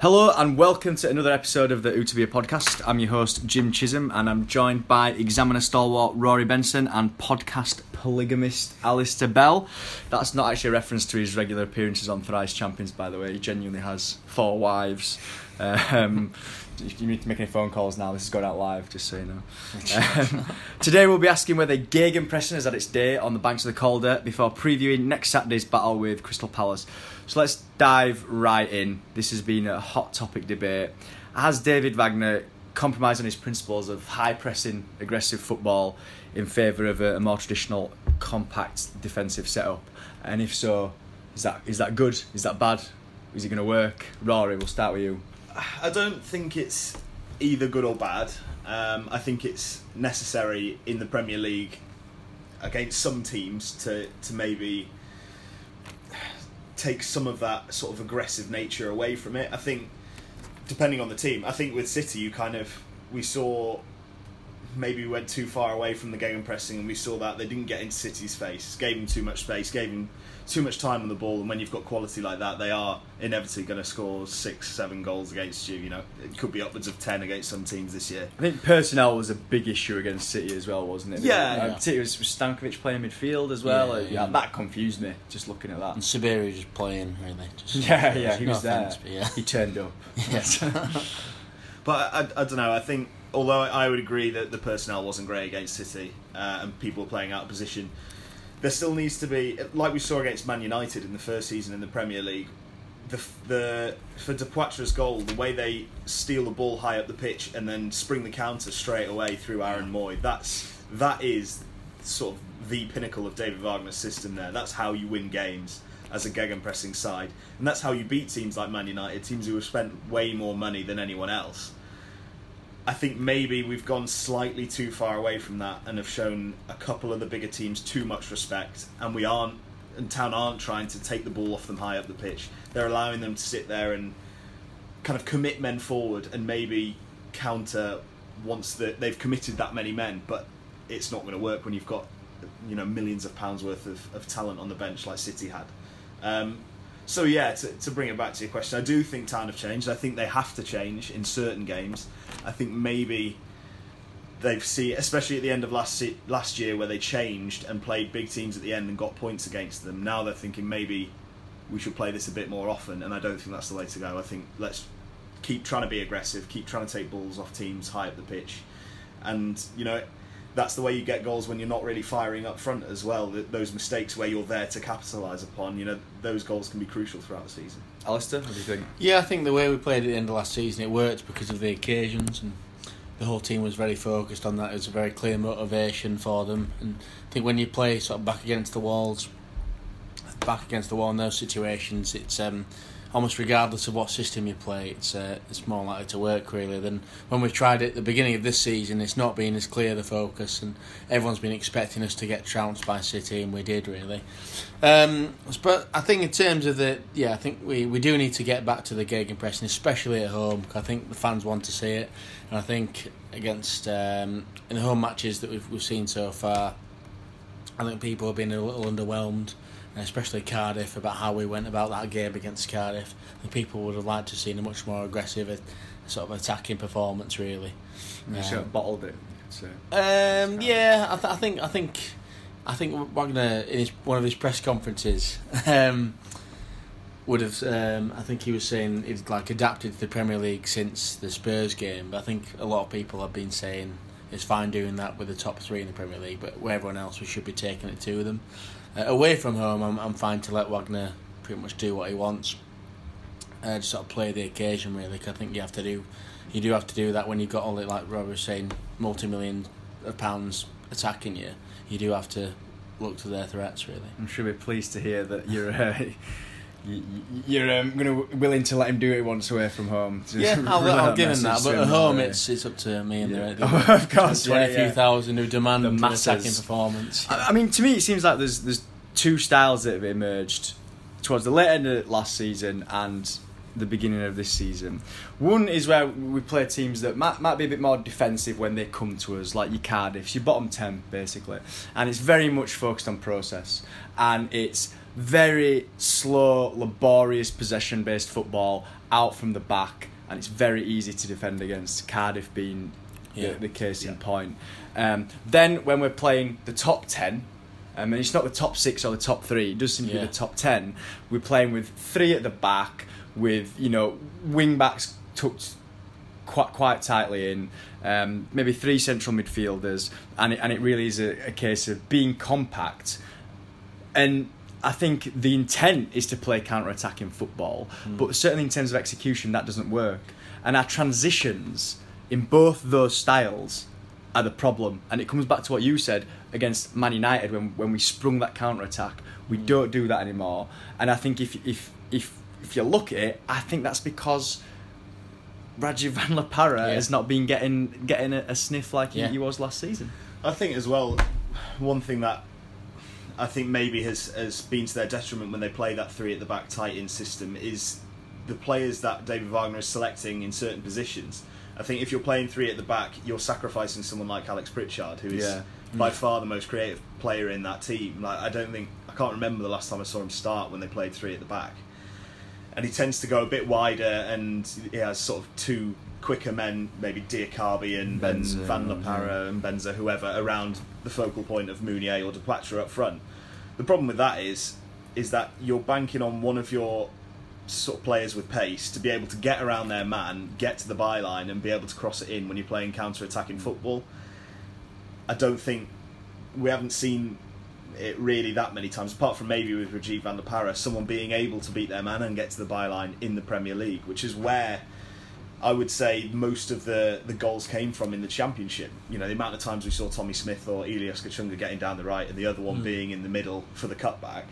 Hello and welcome to another episode of the Utopia podcast. I'm your host Jim Chisholm and I'm joined by examiner stalwart Rory Benson and podcast polygamist Alistair Bell. That's not actually a reference to his regular appearances on Thrice Champions, by the way. He genuinely has four wives. Um, you need to make any phone calls now, this is going out live, just so you know. Um, today we'll be asking whether Gegenpressing has had its day on the banks of the Calder before previewing next Saturday's battle with Crystal Palace. So let's dive right in. This has been a hot topic debate. Has David Wagner compromised on his principles of high pressing, aggressive football in favour of a, a more traditional, compact defensive setup? And if so, is that is that good? Is that bad? Is it going to work? Rory, we'll start with you. I don't think it's either good or bad. Um, I think it's necessary in the Premier League against some teams to to maybe take some of that sort of aggressive nature away from it. I think depending on the team, I think with City you kind of we saw maybe we went too far away from the gegenpressing and we saw that they didn't get into City's face, gave him too much space, gave them too much time on the ball and when you've got quality like that they are inevitably going to score six seven goals against you you know it could be upwards of 10 against some teams this year I think personnel was a big issue against City as well, wasn't it? Yeah, Uh, yeah. City was, was Stankovic playing midfield as well. Yeah, Uh, yeah, yeah. that confused me just looking at that. And Siberia just playing, really. Just, Yeah, yeah, he no was there. offence, yeah. He turned up. Yes. But I, I, don't know. I think although I would agree that the personnel wasn't great against City uh, and people were playing out of position, there still needs to be like we saw against Man United in the first season in the Premier League. The the for Depoitre's goal, the way they steal the ball high up the pitch and then spring the counter straight away through Aaron Mooy. That's that is sort of the pinnacle of David Wagner's system. There, that's how you win games as a gegenpressing side, and that's how you beat teams like Man United, teams who have spent way more money than anyone else. I think maybe we've gone slightly too far away from that and have shown a couple of the bigger teams too much respect, and we aren't, and Town aren't trying to take the ball off them high up the pitch. They're allowing them to sit there and kind of commit men forward and maybe counter once that they've committed that many men, but it's not going to work when you've got you know millions of pounds worth of, of talent on the bench like City had. Um, so yeah, to, to bring it back to your question, I do think Town have changed. I think they have to change in certain games. I think maybe they've seen, especially at the end of last last year, where they changed and played big teams at the end and got points against them. Now they're thinking maybe we should play this a bit more often, and I don't think that's the way to go. I think let's keep trying to be aggressive, keep trying to take balls off teams high up the pitch, and you know that's the way you get goals when you're not really firing up front as well. Those mistakes where you're there to capitalise upon, you know, those goals can be crucial throughout the season. Alistair, what do you think? Yeah, I think the way we played at the end of last season, it worked because of the occasions and the whole team was very focused on that. It was a very clear motivation for them. And I think when you play sort of back against the walls, back against the wall in those situations, it's um, almost regardless of what system you play, it's uh, it's more likely to work really than when we've tried it at the beginning of this season. It's not been as clear the focus, and everyone's been expecting us to get trounced by City, and we did really. Um, but I think in terms of the yeah, I think we, we do need to get back to the gegenpressing, especially at home. I think the fans want to see it, and I think against um, in the home matches that we've we've seen so far, I think people have been a little underwhelmed, especially Cardiff, about how we went about that game against Cardiff. The people would have liked to have seen a much more aggressive, sort of attacking performance, really. You sort of bottled it. So. Um, yeah, I, th- I think I think I think Wagner in his, one of his press conferences um, would have. Um, I think he was saying he'd like adapted to the Premier League since the Spurs game. But I think a lot of people have been saying it's fine doing that with the top three in the Premier League, but with everyone else, we should be taking it to them. Uh, away from home, I'm, I'm fine to let Wagner pretty much do what he wants. uh, just sort of play the occasion really. 'cause I think you have to do, you do have to do that when you've got all the like Rob was saying, multi million pounds attacking you. You do have to look to their threats really. I'm sure we're pleased to hear that you're. Uh, you- You're um, gonna willing to let him do it once away from home. Yeah, I'll, I'll that give him that. But at home, it's it's up to me and Yeah. the, Oh, the, of course, yeah, few yeah. thousand who demand The masses. attacking performance. I I mean, to me, it seems like there's there's two styles that have emerged towards the late end of last season and the beginning of this season. One is where we play teams that might, might be a bit more defensive when they come to us, like your Cardiff's, your bottom 10, basically. And it's very much focused on process. And it's very slow, laborious possession based football out from the back. And it's very easy to defend against, Cardiff being Yeah. the, the case in point. Um, then when we're playing the top 10, um, and it's not the top six or the top three, it does seem to Yeah. be the top 10, we're playing with three at the back, with, you know, wing backs tucked quite quite tightly in, um, maybe three central midfielders, and it, and it really is a, a case of being compact. And I think the intent is to play counter attacking football, but certainly in terms of execution, that doesn't work. And our transitions in both those styles are the problem. And it comes back to what you said against Man United when, when we sprung that counter attack. We don't do that anymore. And I think if if if if you look at it, I think that's because Rajiv Van La Parra Yeah. has not been getting getting a, a sniff like he, Yeah. he was last season. I think as well, one thing that I think maybe has has been to their detriment when they play that three at the back tight in system is the players that David Wagner is selecting in certain positions. I think if you're playing three at the back, you're sacrificing someone like Alex Pritchard, who is Yeah. by far the most creative player in that team. Like I don't think I can't remember the last time I saw him start when they played three at the back. And he tends to go a bit wider, and he has sort of two quicker men, maybe Diakhaby and, and Benza, Van La yeah. Parra and Benza, whoever, around the focal point of Mounié or Depoitre up front. The problem with that is, is that you're banking on one of your sort of players with pace to be able to get around their man, get to the byline, and be able to cross it in when you're playing counter-attacking football. I don't think we haven't seen it really that many times, apart from maybe with Rajiv Van der Parra, someone being able to beat their man and get to the byline in the Premier League, which is where I would say most of the, the goals came from in the Championship. You know, the amount of times we saw Tommy Smith or Elias Kachunga getting down the right and the other one hmm. being in the middle for the cutback.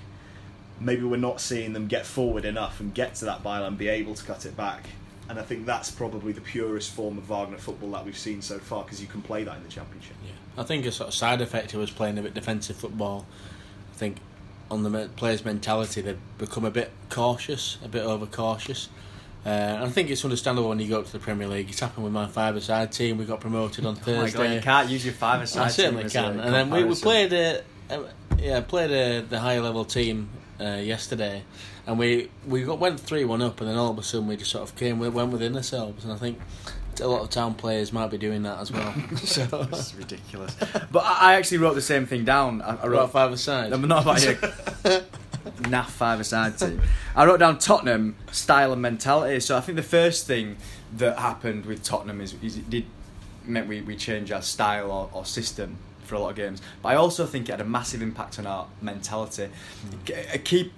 Maybe we're not seeing them get forward enough and get to that byline, be able to cut it back. And I think that's probably the purest form of Wagner football that we've seen so far because you can play that in the Championship. Yeah. I think a sort of side effect of us playing a bit defensive football. I think on the players' mentality, they've become a bit cautious, a bit over cautious. Uh, and I think it's understandable when you go up to the Premier League. It's happened with my five-a-side team. We got promoted on Oh my Thursday. god, you can't use your five aside. I certainly can. And then we, we played a, a yeah played a, the higher level team uh, yesterday, and we we got went three one up, and then all of a sudden we just sort of came we went within ourselves, and I think a lot of town players might be doing that as well. so It's ridiculous. But I I actually wrote the same thing down. I, I about wrote five aside. I'm not about your naff five aside team. I wrote down Tottenham style and mentality. So I think the first thing that happened with Tottenham is, is it did meant we, we change our style or, or system for a lot of games. But I also think it had a massive impact on our mentality. A key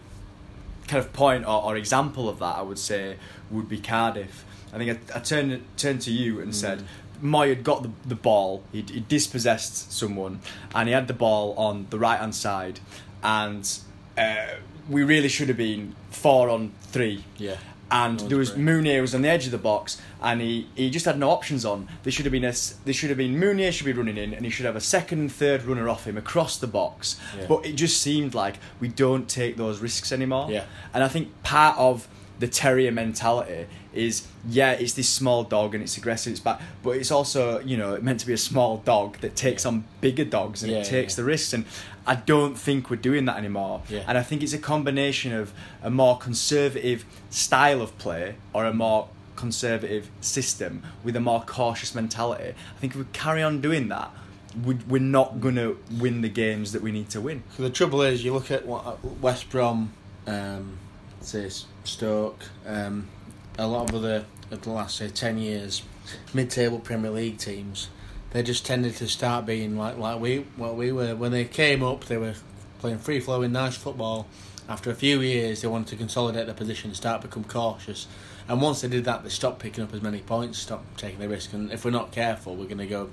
kind of point or, or example of that, I would say, would be Cardiff. I think I, I turned turned to you and said, Mooy had got the, the ball, he he dispossessed someone, and he had the ball on the right hand side, and uh, we really should have been four on three. Yeah. And there was great. Mounié was on the edge of the box, and he, he just had no options on. There should have been a there should have been Mounié should be running in, and he should have a second and third runner off him across the box. Yeah. But it just seemed like we don't take those risks anymore. Yeah. And I think part of the terrier mentality is yeah, it's this small dog and it's aggressive, it's bad, but it's also you know meant to be a small dog that takes on bigger dogs and Yeah, it takes yeah. the risks. And I don't think we're doing that anymore. Yeah. And I think it's a combination of a more conservative style of play or a more conservative system with a more cautious mentality. I think if we carry on doing that, we- we're not going to win the games that we need to win. So the trouble is, you look at what West Brom, um, say Stoke, um, a lot of other of the last say ten years, mid-table Premier League teams, they just tended to start being like like we what we were when they came up. They were playing free flowing, nice football, After a few years, they wanted to consolidate their position, start become cautious, and once they did that, they stopped picking up as many points, stopped taking the risk. And if we're not careful, we're going to go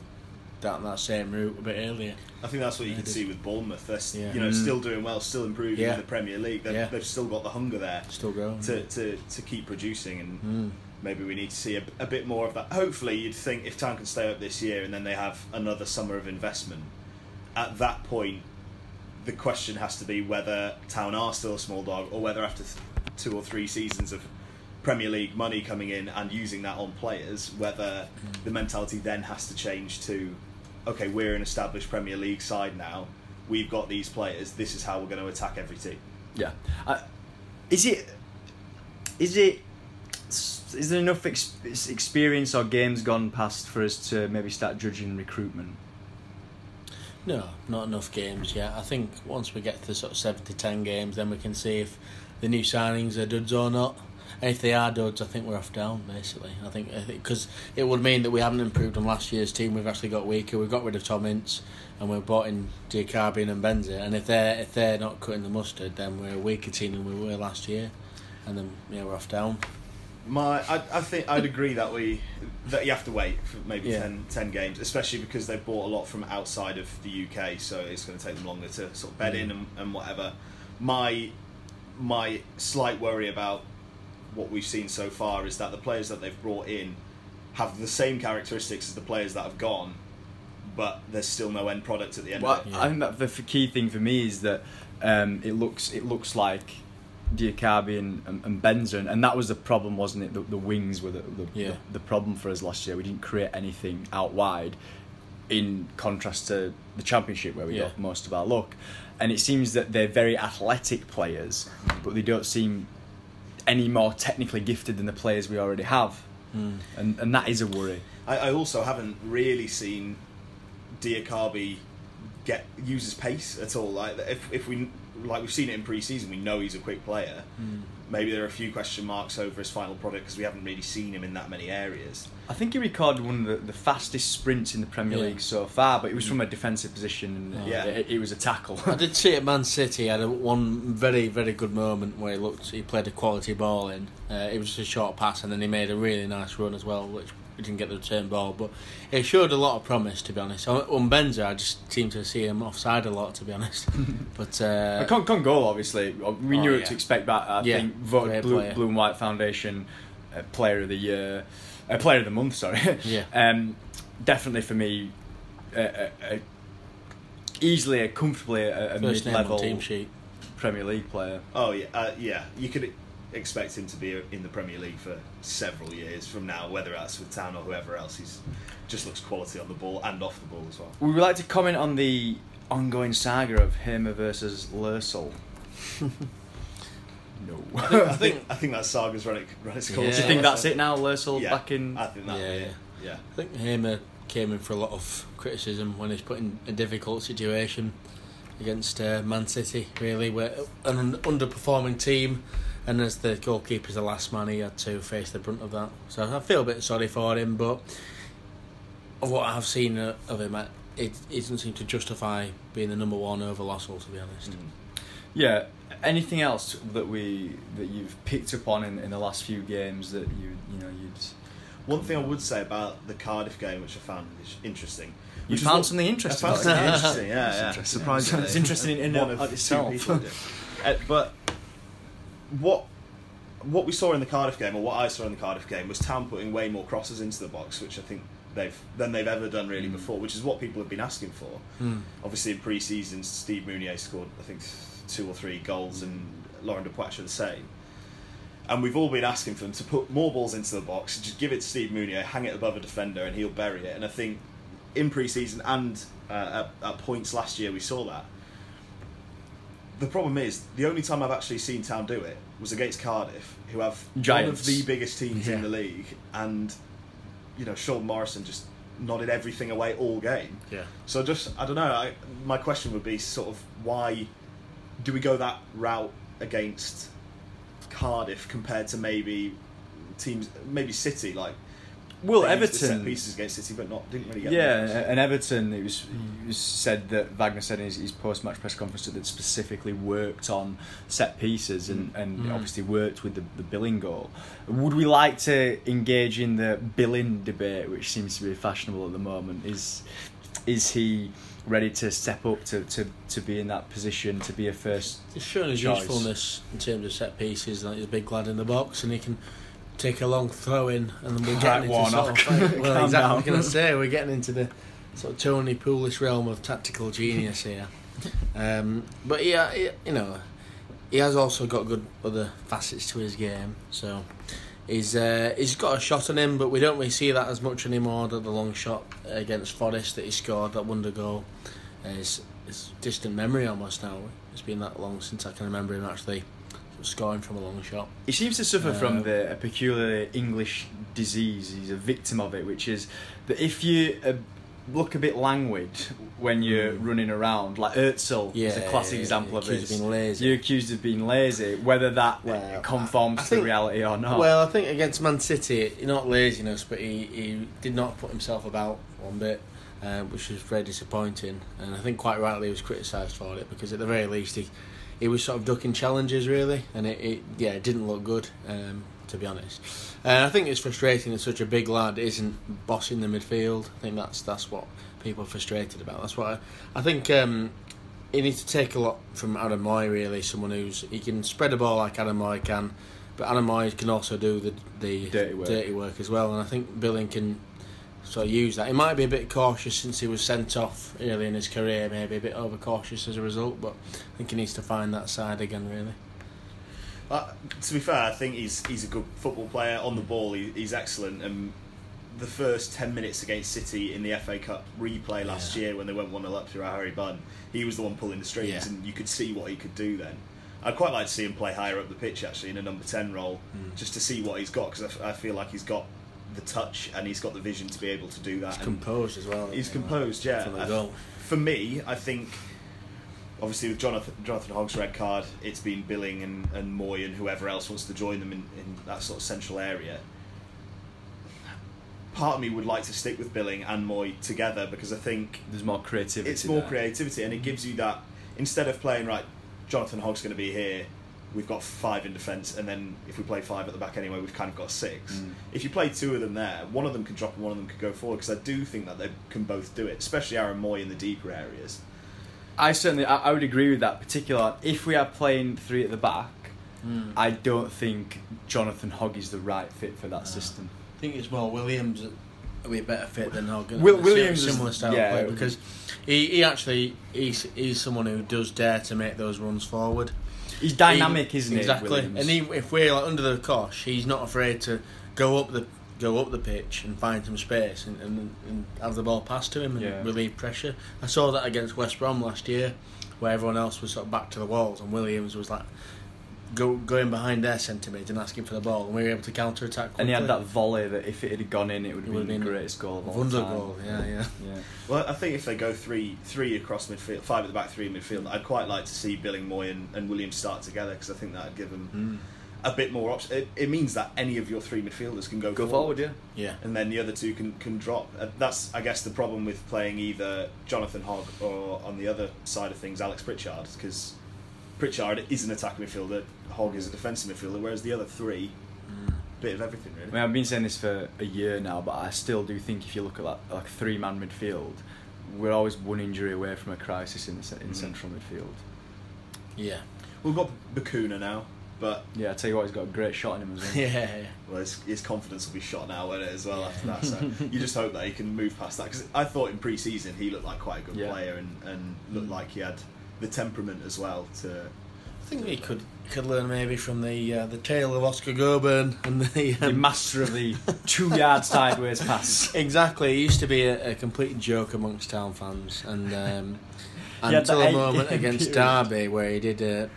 down that same route a bit earlier. I think that's what you Yeah, can see with Bournemouth. They're Yeah. you know Mm. still doing well, still improving Yeah. in the Premier League. They've, Yeah. they've still got the hunger there Still going to, to, to keep producing, and Mm. maybe we need to see a, a bit more of that. Hopefully, you'd think if Town can stay up this year and then they have another summer of investment, at that point, the question has to be whether Town are still a small dog or whether after th- two or three seasons of Premier League money coming in and using that on players, whether the mentality then has to change to, okay, we're an established Premier League side now. We've got these players. This is how we're going to attack every team. Yeah. Uh, is it? Is it? Is there enough ex- experience or games gone past for us to maybe start judging recruitment? No, not enough games yet. I think once we get to sort of seven to ten games, then we can see if the new signings are duds or not. And if they are duds, I think we're off down basically. I think because it would mean that we haven't improved on last year's team. We've actually got weaker. We've got rid of Tom Ince, and we've brought in Diakhaby and Benza. And if they're if they're not cutting the mustard, then we're a weaker team than we were last year. And then yeah, we're off down. My, I, I think I'd agree that we that you have to wait for maybe Yeah. 10, 10 games, especially because they've bought a lot from outside of the UK, so it's going to take them longer to sort of bed mm. in and, and whatever. My my slight worry about what we've seen so far is that the players that they've brought in have the same characteristics as the players that have gone, but there's still no end product at the end Well, of it. I think that the key thing for me is that um, it looks it looks like Diakhaby and, and, and Benza, and, and that was the problem, wasn't it? The, the wings were the, the, Yeah. the, the problem for us last year. We didn't create anything out wide, in contrast to the Championship where we Yeah. got most of our luck. And it seems that they're very athletic players, but they don't seem any more technically gifted than the players we already have, Mm. and and that is a worry. I, I also haven't really seen Diakhaby get use his pace at all. Like if if we like we've seen it in pre-season, we know he's a quick player. Maybe there are a few question marks over his final product because we haven't really seen him in that many areas. I think he recorded one of the, the fastest sprints in the Premier Yeah. League so far, but it was from a defensive position and Yeah. it, it was a tackle. I did see at Man City he had a, one very very good moment where he looked he played a quality ball in. Uh, it was just a short pass and then he made a really nice run as well, which he didn't get the return ball, but it showed a lot of promise to be honest. On, on Benza, I just seem to see him offside a lot to be honest. but uh, Con, Con goal, obviously, we Oh, knew yeah. what to expect. But I Yeah, think voted Blue. Blue and White Foundation uh, Player of the Year, uh, Player of the Month. Sorry, Yeah. um, definitely for me, uh, easily a comfortably a, a first name on mid-level team sheet. Premier League player. Oh yeah, uh, yeah. You could expect him to be in the Premier League for several years from now, whether that's with Town or whoever else. He's just looks quality on the ball and off the ball as well. We Would we like to comment on the ongoing saga of Hamer versus Lössl? no. I think, I think I think that saga's run, it, run its course. Do you think that's it now? Lössl Yeah, back in. I think that. Yeah, Yeah, yeah. yeah. I think Hamer came in for a lot of criticism when he's put in a difficult situation against uh, Man City, really, where an underperforming team, and as the goalkeeper's the last man, he had to face the brunt of that. So I feel a bit sorry for him, but of what I've seen uh, of him, it, it doesn't seem to justify being the number one over Lössl, to be honest. Yeah. Anything else that we that you've picked up on in, in the last few games that you you know you'd One thing I would say about the Cardiff game, which I found is interesting. you which is found what- something interesting. I found something interesting. Yeah, It's yeah. interesting. Surprisingly, It's interesting in One and of of itself. Uh, but what what we saw in the Cardiff game, or what I saw in the Cardiff game, was Town putting way more crosses into the box, which I think they've than they've ever done Mm. really before, which is what people have been asking for. Mm. Obviously, in pre-season, Steve Mounié scored I think two or three goals, and Lauren Depoitre the same. And we've all been asking for them to put more balls into the box, just give it to Steve Mounié, hang it above a defender, and he'll bury it. And I think in pre-season and uh, at, at points last year we saw that. The problem is the only time I've actually seen Town do it was against Cardiff, who have Giants. one of the biggest teams Yeah. in the league, and you know Sean Morrison just nodded everything away all game. Yeah. So just I don't know. I, my question would be sort of why do we go that route against Cardiff compared to maybe teams, maybe City? Like Well, They used the Everton- set pieces against City, but not didn't really get Yeah, much. and Everton, it was, it was said that Wagner said in his, his post-match press conference that specifically worked on set pieces and, mm. and mm. obviously worked with the, the Billing goal. Would we like to engage in the Billing debate, which seems to be fashionable at the moment? Is is he ready to step up to, to, to be in that position, to be a first? He's shown his choice. usefulness in terms of set pieces. Like he's a big lad in the box, and he can take a long throw in, and then we're getting Right, into sort of, like- well, Calm exactly. down. I'm going to say we're getting into the sort of Tony Pulis realm of tactical genius here. Um, but yeah, he, you know, he has also got good other facets to his game. So he's uh, he's got a shot on him, but we don't really see that as much anymore. That the long shot against Forest that he scored, that wonder goal, is is distant memory almost now. It's been that long since I can remember him actually scoring from a long shot. He seems to suffer from Um, the a peculiar English disease. He's a victim of it, which is that if you uh, look a bit languid when you're running around, like Özil is a. Yeah, classic yeah, example of this. of being lazy. You're accused of being lazy, whether that Well, conforms I to think- reality or not. Well, I think against Man City, not laziness, but he, he did not put himself about one bit, uh, which was very disappointing. And I think quite rightly he was criticised for it because at the very least he he was sort of ducking challenges really, and it, it yeah it didn't look good um, to be honest. And I think it's frustrating that such a big lad isn't bossing the midfield. I think that's that's what people are frustrated about. That's what I, I think. Um, he needs to take a lot from Adam Mooy, really. Someone who's he can spread the ball like Adam Mooy can, but Adam Mooy can also do the the Dirty work. dirty work as well. And I think Billing can of use that. He might be a bit cautious since he was sent off early in his career, maybe a bit overcautious as a result. But I think he needs to find that side again, really. Uh, to be fair, I think he's he's a good football player on the ball. He, he's excellent. And the first ten minutes against City in the FA Cup replay last Yeah. year when they went one 0 up through Harry Bunn, he was the one pulling the strings, Yeah. and you could see what he could do then. I'd quite like to see him play higher up the pitch actually in a number ten role, Hmm. just to see what he's got because I, f- I feel like he's got the touch and he's got the vision to be able to do that. He's and- composed as well. He's composed, yeah. For For me, I think obviously with Jonathan Jonathan Hogg's red card, it's been Billing and, and Mooy and whoever else wants to join them in, in that sort of central area. Part of me would like to stick with Billing and Mooy together because I think There's more creativity. it's more there. creativity and it mm-hmm. gives you that instead of playing right, Jonathan Hogg's going to be here. We've got five in defence, and then if we play five at the back anyway, we've kind of got six. Mm. If you play two of them there, one of them can drop and one of them can go forward because I do think that they can both do it, especially Aaron Mooy in the deeper areas. I certainly, I, I would agree with that. Particularly if we are playing three at the back, Hmm. I don't think Jonathan Hogg is the right fit for that system. I think it's more Williams that will be a better fit than Hogg? Will- A Williams a similar style yeah. of play because he, he actually he's, he's someone who does dare to make those runs forward. He's dynamic, He- isn't he? Exactly, and he, if we're like, under the cosh, he's not afraid to go up the go up the pitch and find some space and, and, and have the ball passed to him and Yeah. relieve pressure. I saw that against West Brom last year, where everyone else was sort of back to the walls and Williams was like. Go, going behind their centre mid and asking for the ball, and we were able to counter attack. and he had that volley that if it had gone in, it would have It been, would have the greatest goal of all Wonder time. goal, yeah, yeah. Yeah. Well, I think if they go three three across midfield, five at the back, three in midfield, I'd quite like to see Billing, Mooy, and, and Williams start together because I think that'd give them a bit more options. It, it means that any of your three midfielders can go, Go forward, yeah. Yeah. and then the other two can, can drop. Uh, that's, I guess, the problem with playing either Jonathan Hogg or on the other side of things, Alex Pritchard, because Pritchard is an attacking midfielder, Hogg is a defensive midfielder, whereas the other three, bit of everything really. I really. mean, I've been saying this for a year now, but I still do think if you look at that like three man midfield, we're always one injury away from a crisis in the in Mm. central midfield. Yeah. We've got Bacuna now, but Yeah, I tell you what, he's got a great shot in him as well. Yeah. well, his, his confidence will be shot now in it as well after that. So you just hope that he can move past that because I thought in pre-season he looked like quite a good Yeah. player and, and looked like he had the temperament as well to. I think we could could learn maybe from the uh, the tale of Oscar Gobern and the The um, master of the two yard sideways pass. exactly. He used to be a, a complete joke amongst town fans, and um, until that a moment against period. Derby where he did. Uh,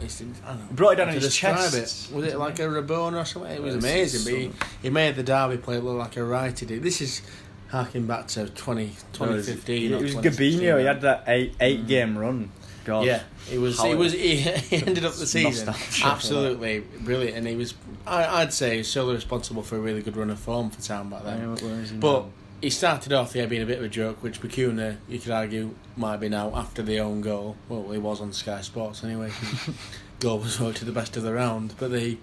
he did- I don't know, Brought it down how on to his describe chest. It. Was it like a Rabona or something? It was Yes, amazing. But he, he made the Derby play look like a righty did. This is harking back to 20, 2015 It or was 2016. Gabinho. He had that eight eight game run. God. Yeah, he was. How it- was. He, ended up the season absolutely brilliant, and he was. I, I'd say solely responsible for a really good run of form for town back then. He But now? he started off, yeah, being a bit of a joke, which Bacuna, you could argue, might be now after the own goal. Well, he was on Sky Sports anyway. goal was voted to the best of the round, but the.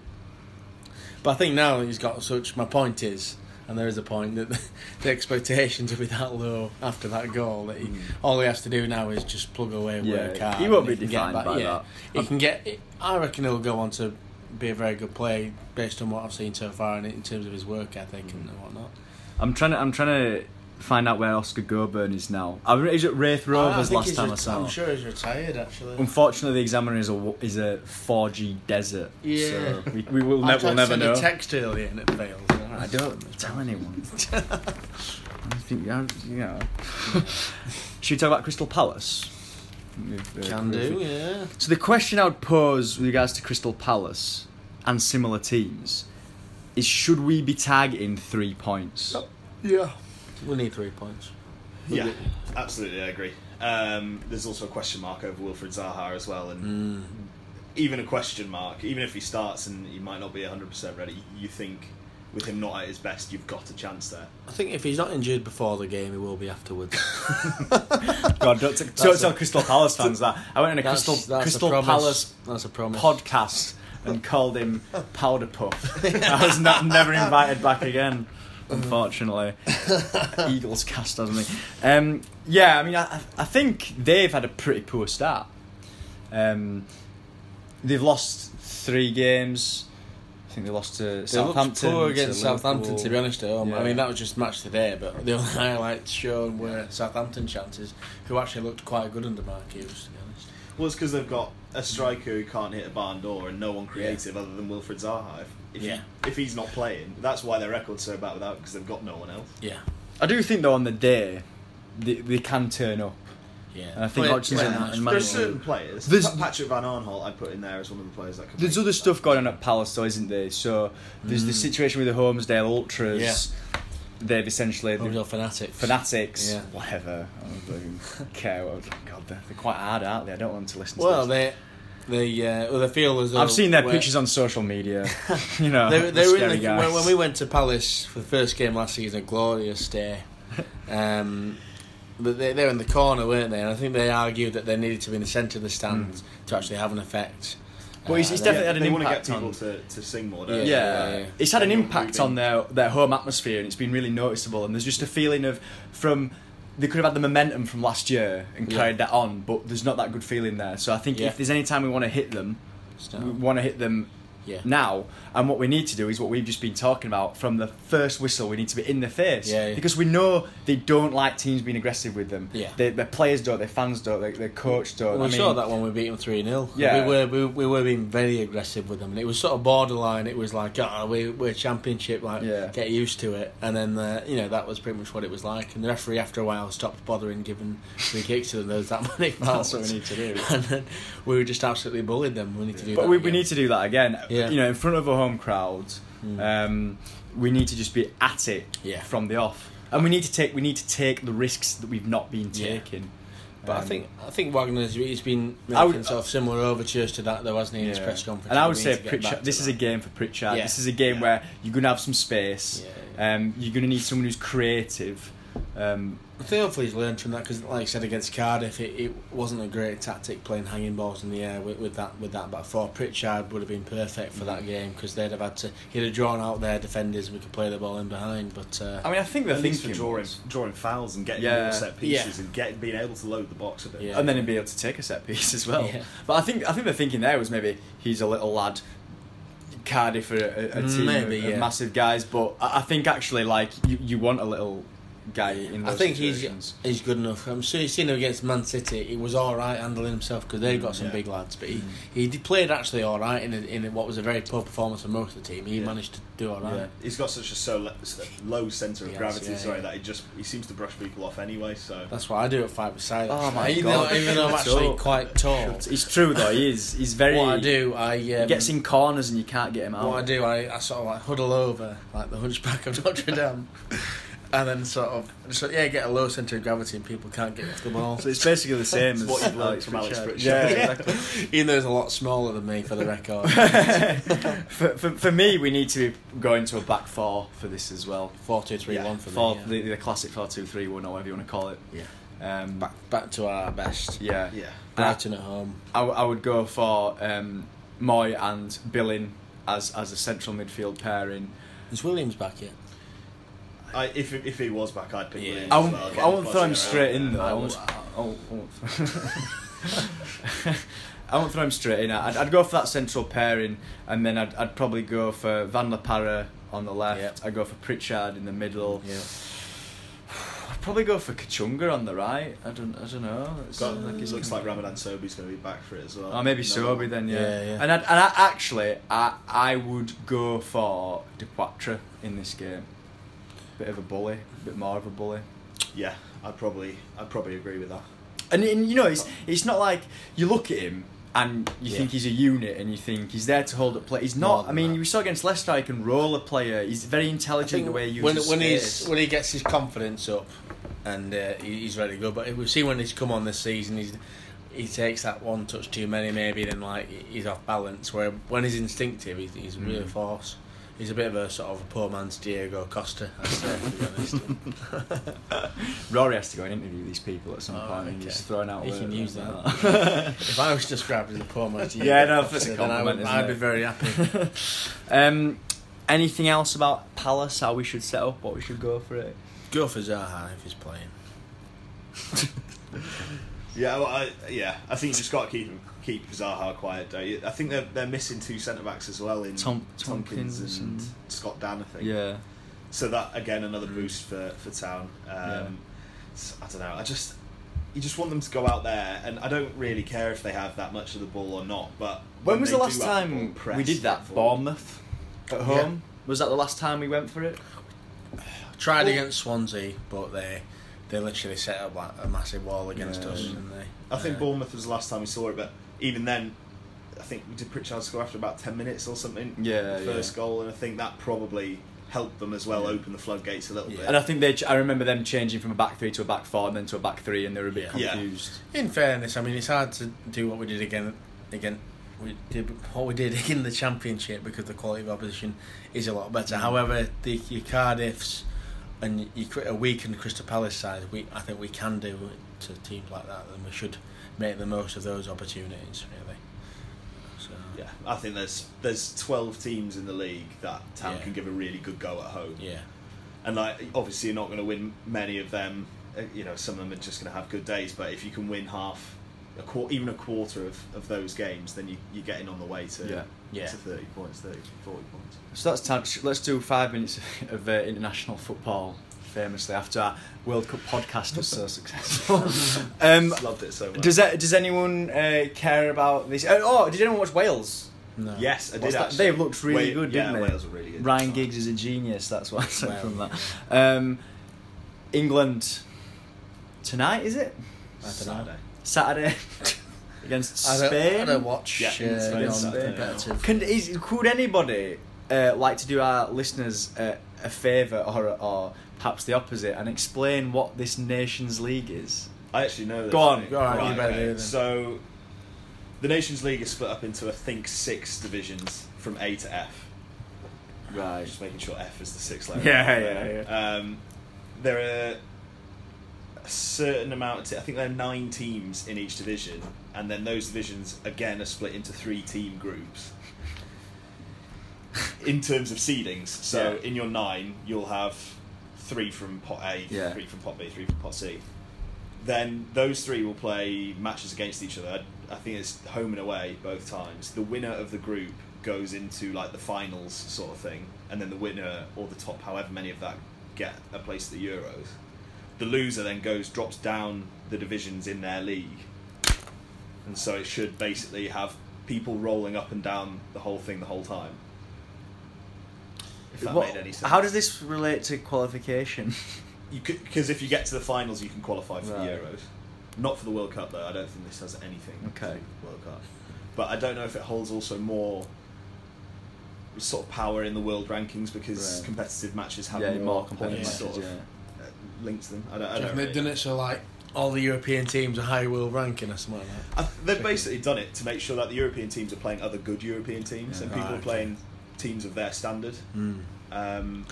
But I think now he's got such. My point is, and there is a point that the, expectations will be that low after that goal that he, mm. all he has to do now is just plug away, Yeah, work hard. he won't be defined by yeah, that. He can get. I reckon he'll go on to be a very good player based on what I've seen so far, and in terms of his work ethic and mm. whatnot. I'm trying to. I'm trying to find out where Oscar Gobern is now. I ah, was he's at Wraith I Rovers last time I ret- saw. I'm sure he's retired actually. Unfortunately, the examiner is a is a 4G desert. Yeah. so we, we will I ne- we'll never know. a text earlier and it failed. I don't tell anyone. I think I- you know. Should we talk about Crystal Palace? If, uh, Can do, we- yeah. So the question I would pose with regards to Crystal Palace and similar teams is: Should we be targeting three points? Yeah. We need three points. Yeah, absolutely, I agree. Um, there's also a question mark over Wilfried Zaha as well, and even a question mark, even if he starts and he might not be 100% ready, you think with him not at his best, you've got a chance there. I think if he's not injured before the game, he will be afterwards. God, don't, t- don't That's tell a- Crystal Palace fans that. I went in a That's, Crystal, that's Crystal a. Palace That's a promise. podcast and called him Powder Puff. I was not, never invited back again, unfortunately. Eagles cast, doesn't he? Um, yeah, I mean, I, I think they've had a pretty poor start. Um, they've lost three games. I think they lost to They looked Southampton. poor to against Southampton, to be honest. At home. Yeah. I mean, that was just match today, but the only highlights shown were Southampton chances, who actually looked quite good under Mark Hughes, to be honest. Well, it's because they've got a striker who can't hit a barn door and no one creative other than Wilfried Zaha. If, if, Yeah. he, if he's not playing, that's why their record's so bad without because they've got no one else. Yeah. I do think, though, on the day, they, they can turn up. Yeah. And I think Play- Hodgson play and- and football. There's certain players. There's- Pa- Patrick Van Aanholt, I'd put in there as one of the players that can. There's make other stuff going on at Palace, though, isn't there? So there's the situation with the Holmesdale Ultras. Yeah. They've essentially Those they're are fanatics. fanatics, Yeah. whatever. I don't even care. What, God, they're, they're quite hard, aren't they? I don't want them to listen. Well, to this. they, they, uh, well, they feel as though I've seen their we're- pictures on social media. you know, They, they the were scary in the, guys. when, when we went to Palace for the first game last season, a glorious day. Um, but they, they were in the corner, weren't they? And I think they argued that they needed to be in the centre of the stands to actually have an effect. Well, he's- he's Uh, definitely Yeah, had an they want to get impact people on- to, to sing more. Yeah, Don't yeah, they? yeah, yeah. it's had an impact on their their home atmosphere, and it's been really noticeable. And there's just a feeling of from they could have had the momentum from last year and Yeah. carried that on, but there's not that good feeling there. So I think Yeah. if there's any time we want to hit them, So, we want to hit them yeah. now. And what we need to do is what we've just been talking about from the first whistle. We need to be in their face Yeah, yeah. because we know they don't like teams being aggressive with them. Yeah. They, their players don't, their fans don't, their, their coach don't. Well, I we mean, saw that when we beat them 3 0. Yeah. We were, we, we were being very aggressive with them. And it was sort of borderline. It was like, oh, we, we're championship, like, Yeah. get used to it. And then, uh, you know, that was pretty much what it was like. And the referee, after a while, stopped bothering giving free kicks to them. There was that many fouls. That's what we need to do. And then we were just absolutely bullied them. We need to do But we, we need to do that again. Yeah. You know, in front of a home crowd, um, we need to just be at it Yeah. from the off, and we need to take we need to take the risks that we've not been Yeah. taking. But I Um, think I think Wagner's he's been making would- sort of similar overtures to that though, hasn't he, in his Yeah. press conference? And I would say need to get back Pritchard, this is a game for Pritchard. Yeah. This is a game Yeah. where you're going to have some space. Yeah, Um, you're going to need someone who's creative. Um, I think hopefully he's learned from that because, like I said, against Cardiff, it, it wasn't a great tactic playing hanging balls in the air with, with that with that back four. Pritchard would have been perfect for that game because they'd have had to he'd have drawn out their defenders and we could play the ball in behind. But uh, I mean, I think the At least for drawing, was- drawing fouls and getting Yeah. set pieces and get, being able to load the box a bit. Yeah. and then he'd be able to take a set piece as well. Yeah. But I think I think the thinking there was maybe he's a little lad. Cardiff are a, a team Maybe, of, of yeah. massive guys, but I, I think actually like you, you want a little guy in those I think situations. he's he's good enough. I'm sure you've seen him against Man City. He was all right handling himself because they've got some Yeah. big lads. But he, he did- played actually all right in a, in what was a very poor performance of most of the team. He Yeah. managed to do all right. Yeah. He's got such a so low centre of Yes, gravity, yeah, sorry, yeah. that he just he seems to brush people off anyway. So That's why I do at five beside. Oh my even God. Though, even though I'm actually up. quite tall. It's true though. He is. He's very. what I do, I um, He gets in corners and you can't get him out. What I do, I, I sort of like huddle over like the Hunchback of Notre Dame, and then sort of just yeah get a low centre of gravity and people can't get off the ball. So it's basically the same as what you've learned from Alex Pritchard. Pritchard. Yeah, exactly. Even though he's a lot smaller than me for the record. for, for, for me, we need to go into a back four for this as well. Four two three Yeah, one for For me. the, the classic four two three one or whatever you want to call it. Yeah. Um, Back back to our best. yeah. Yeah. Brighton at home. I, w- I would go for um, Mooy and Billing as as a central midfield pairing. Is Williams back yet? I, if if he was back, I'd pick Yeah. Williams I won't, well, I won't throw him straight in though. I won't, I won't, I won't, I won't throw him straight in. I'd, I'd go for that central pairing, and then I'd, I'd probably go for Van La Parra on the left. Yep. I'd go for Pritchard in the middle. Yeah. I'd probably go for Kachunga on the right. I don't, I don't know. It's Got, like he's- looks like Ramadan Sobhi's going to be back for it as well. Oh, maybe Another Sobhi then, yeah. Yeah, yeah. And, I'd, and I, actually, I I would go for De Depoitre in this game. Bit of a bully, a bit more of a bully. Yeah, I'd probably I'd probably agree with that. And, and you know, it's it's not like you look at him and you Yeah. think he's a unit and you think he's there to hold up play. He's not. I mean, that. you saw against Leicester, he can roll a player. He's very intelligent think the way he when uses when space. he's when he gets his confidence up and uh, he's ready to go. But we've seen when he's come on this season, he's he takes that one touch too many, maybe then like he's off balance. Where when he's instinctive, he's, he's Mm. really force. He's a bit of a sort of a poor man's Diego Costa. I'd say, to be honest. Rory has to go and interview these people at some Oh, point and okay. he's throwing out He words can use that. if I was described as a poor man's Diego Yeah, no, Costa, a then I would, isn't I'd it? be very happy. um, anything else about Palace? How we should set up? What we should go for it? Go for Zaha if he's playing. Yeah, well, I, yeah. I think you just got to keep him, keep Zaha quiet. Don't you? I think they're they're missing two centre backs as well in Tom- Tomkins, Tomkins and, and- Scott Dann. I think. Yeah. So that again another boost for for Town. Um, Yeah. s- I don't know. I just you just want them to go out there, and I don't really care if they have that much of the ball or not. But When was the last have the time we did that? get. Bournemouth at home. Was that the last time we went for it? Tried Well- against Swansea, but they they literally set up like a massive wall against Yeah. us, didn't they? I think Uh, Bournemouth was the last time we saw it, but even then, I think we did Pritchard score after about ten minutes or something. Yeah, the first yeah. goal, and I think that probably helped them as well open the floodgates a little bit. And I think they. I remember them changing from a back three to a back four and then to a back three, and they were a bit Yeah. confused. In fairness, I mean it's hard to do what we did again. Again, we did what we did in the championship because the quality of opposition is a lot better. Mm. However, the your Cardiffs and you create a weakened Crystal Palace side, we I think we can do it to teams like that, and we should make the most of those opportunities. Really. So yeah, I think there's there's twelve teams in the league that Town Yeah. can give a really good go at home. yeah. and like obviously you're not going to win many of them. Uh, You know, some of them are just going to have good days. But if you can win half, a quar- even a quarter of, of those games, then you you're getting on the way to Yeah. Yeah. to 30 points, 30, 40 points. So that's time. Let's do five minutes of uh, international football. Famously, after our World Cup podcast was so successful. um, Loved it so much. does that, does anyone uh, care about this? Uh, oh, did anyone watch Wales? No. yes, I did. Actually. They looked really Wa- good, yeah, didn't they? Wales were really good. Ryan Giggs is a genius. That's what I said Well, from that. yeah. Um, England tonight is it I don't know. Saturday. Saturday against I don't, Spain? I don't watch. Yeah, uh, Spain, against Saturday. non-competitive. Can is, could anybody uh, like to do our listeners uh, a favour or or perhaps the opposite and explain what this Nations League is? I actually know. This Go on. thing. Go on, you better do it. So, the Nations League is split up into I think six divisions from A to F. Right. Just making sure F is the sixth level. Yeah, yeah, yeah. Um, there are a certain amount. Of t- I think there are nine teams in each division, and then those divisions again are split into three team groups. in terms of seedings, so Yeah. in your nine, you'll have three from pot A, Yeah. three from pot B, three from pot C. Then those three will play matches against each other. I think it's home and away both times. The winner of the group goes into like the finals sort of thing, and then the winner or the top, however many of that, get a place at the Euros. The loser then goes drops down the divisions in their league, and so it should basically have people rolling up and down the whole thing the whole time. If that What- made any sense. How does this relate to qualification? You because if you get to the finals, you can qualify for Right. the Euros. Not for the World Cup though. I don't think this has anything. to Okay. do with World Cup, but I don't know if it holds also more sort of power in the world rankings because Right. competitive matches have yeah, more, more points, competitive sort matches, of. yeah. Links them. I don't, I Do you don't they've done it so like all the European teams are high world ranking or something like that. I, they've basically done it to make sure that the European teams are playing other good European teams, and people Ah, are okay. playing teams of their standard. Um,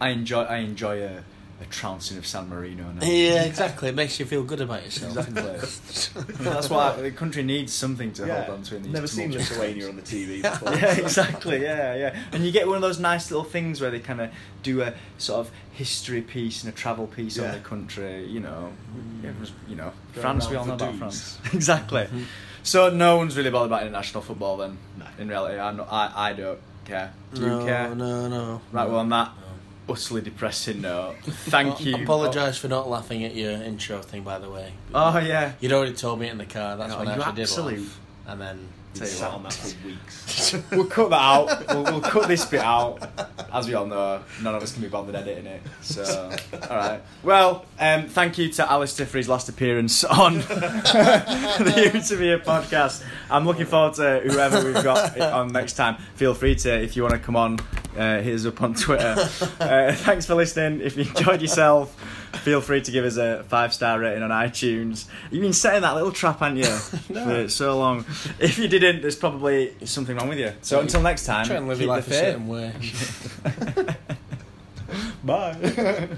I enjoy I enjoy a, a trouncing of San Marino. Now. Yeah, exactly. It makes you feel good about yourself. Exactly. That's why the country needs something to yeah, hold on to in these never seen tumultuous Lithuania times. on the TV before. yeah, exactly. Yeah, yeah. And you get one of those nice little things where they kind of do a sort of history piece and a travel piece on the country. You know, everyone's- you know, Going France. We all know for about. France. exactly. Mm-hmm. So no one's really bothered about international football then. No. In reality, I'm not I I don't care. Do no, you care? no, no. Right. Well, on that utterly depressing note, thank you. Apologise for not laughing at your intro thing, by the way. Oh, yeah. You'd already told me in the car. That's Oh, when I actually absolute- did laugh. And then you sat on that for weeks. we'll cut that out. We'll, we'll cut this bit out. As we all know, none of us can be bothered editing it. So, all right. Well, um, thank you to Alistair for his last appearance on the Utopia podcast. I'm looking forward to whoever we've got on next time. Feel free to, if you want to come on, uh, hit us up on Twitter. Uh, thanks for listening. If you enjoyed yourself, feel free to give us a five star rating on iTunes. You've been setting that little trap, haven't you, for so long? If you didn't, there's probably something wrong with you. So until next time, try and live your the life a certain way. Bye.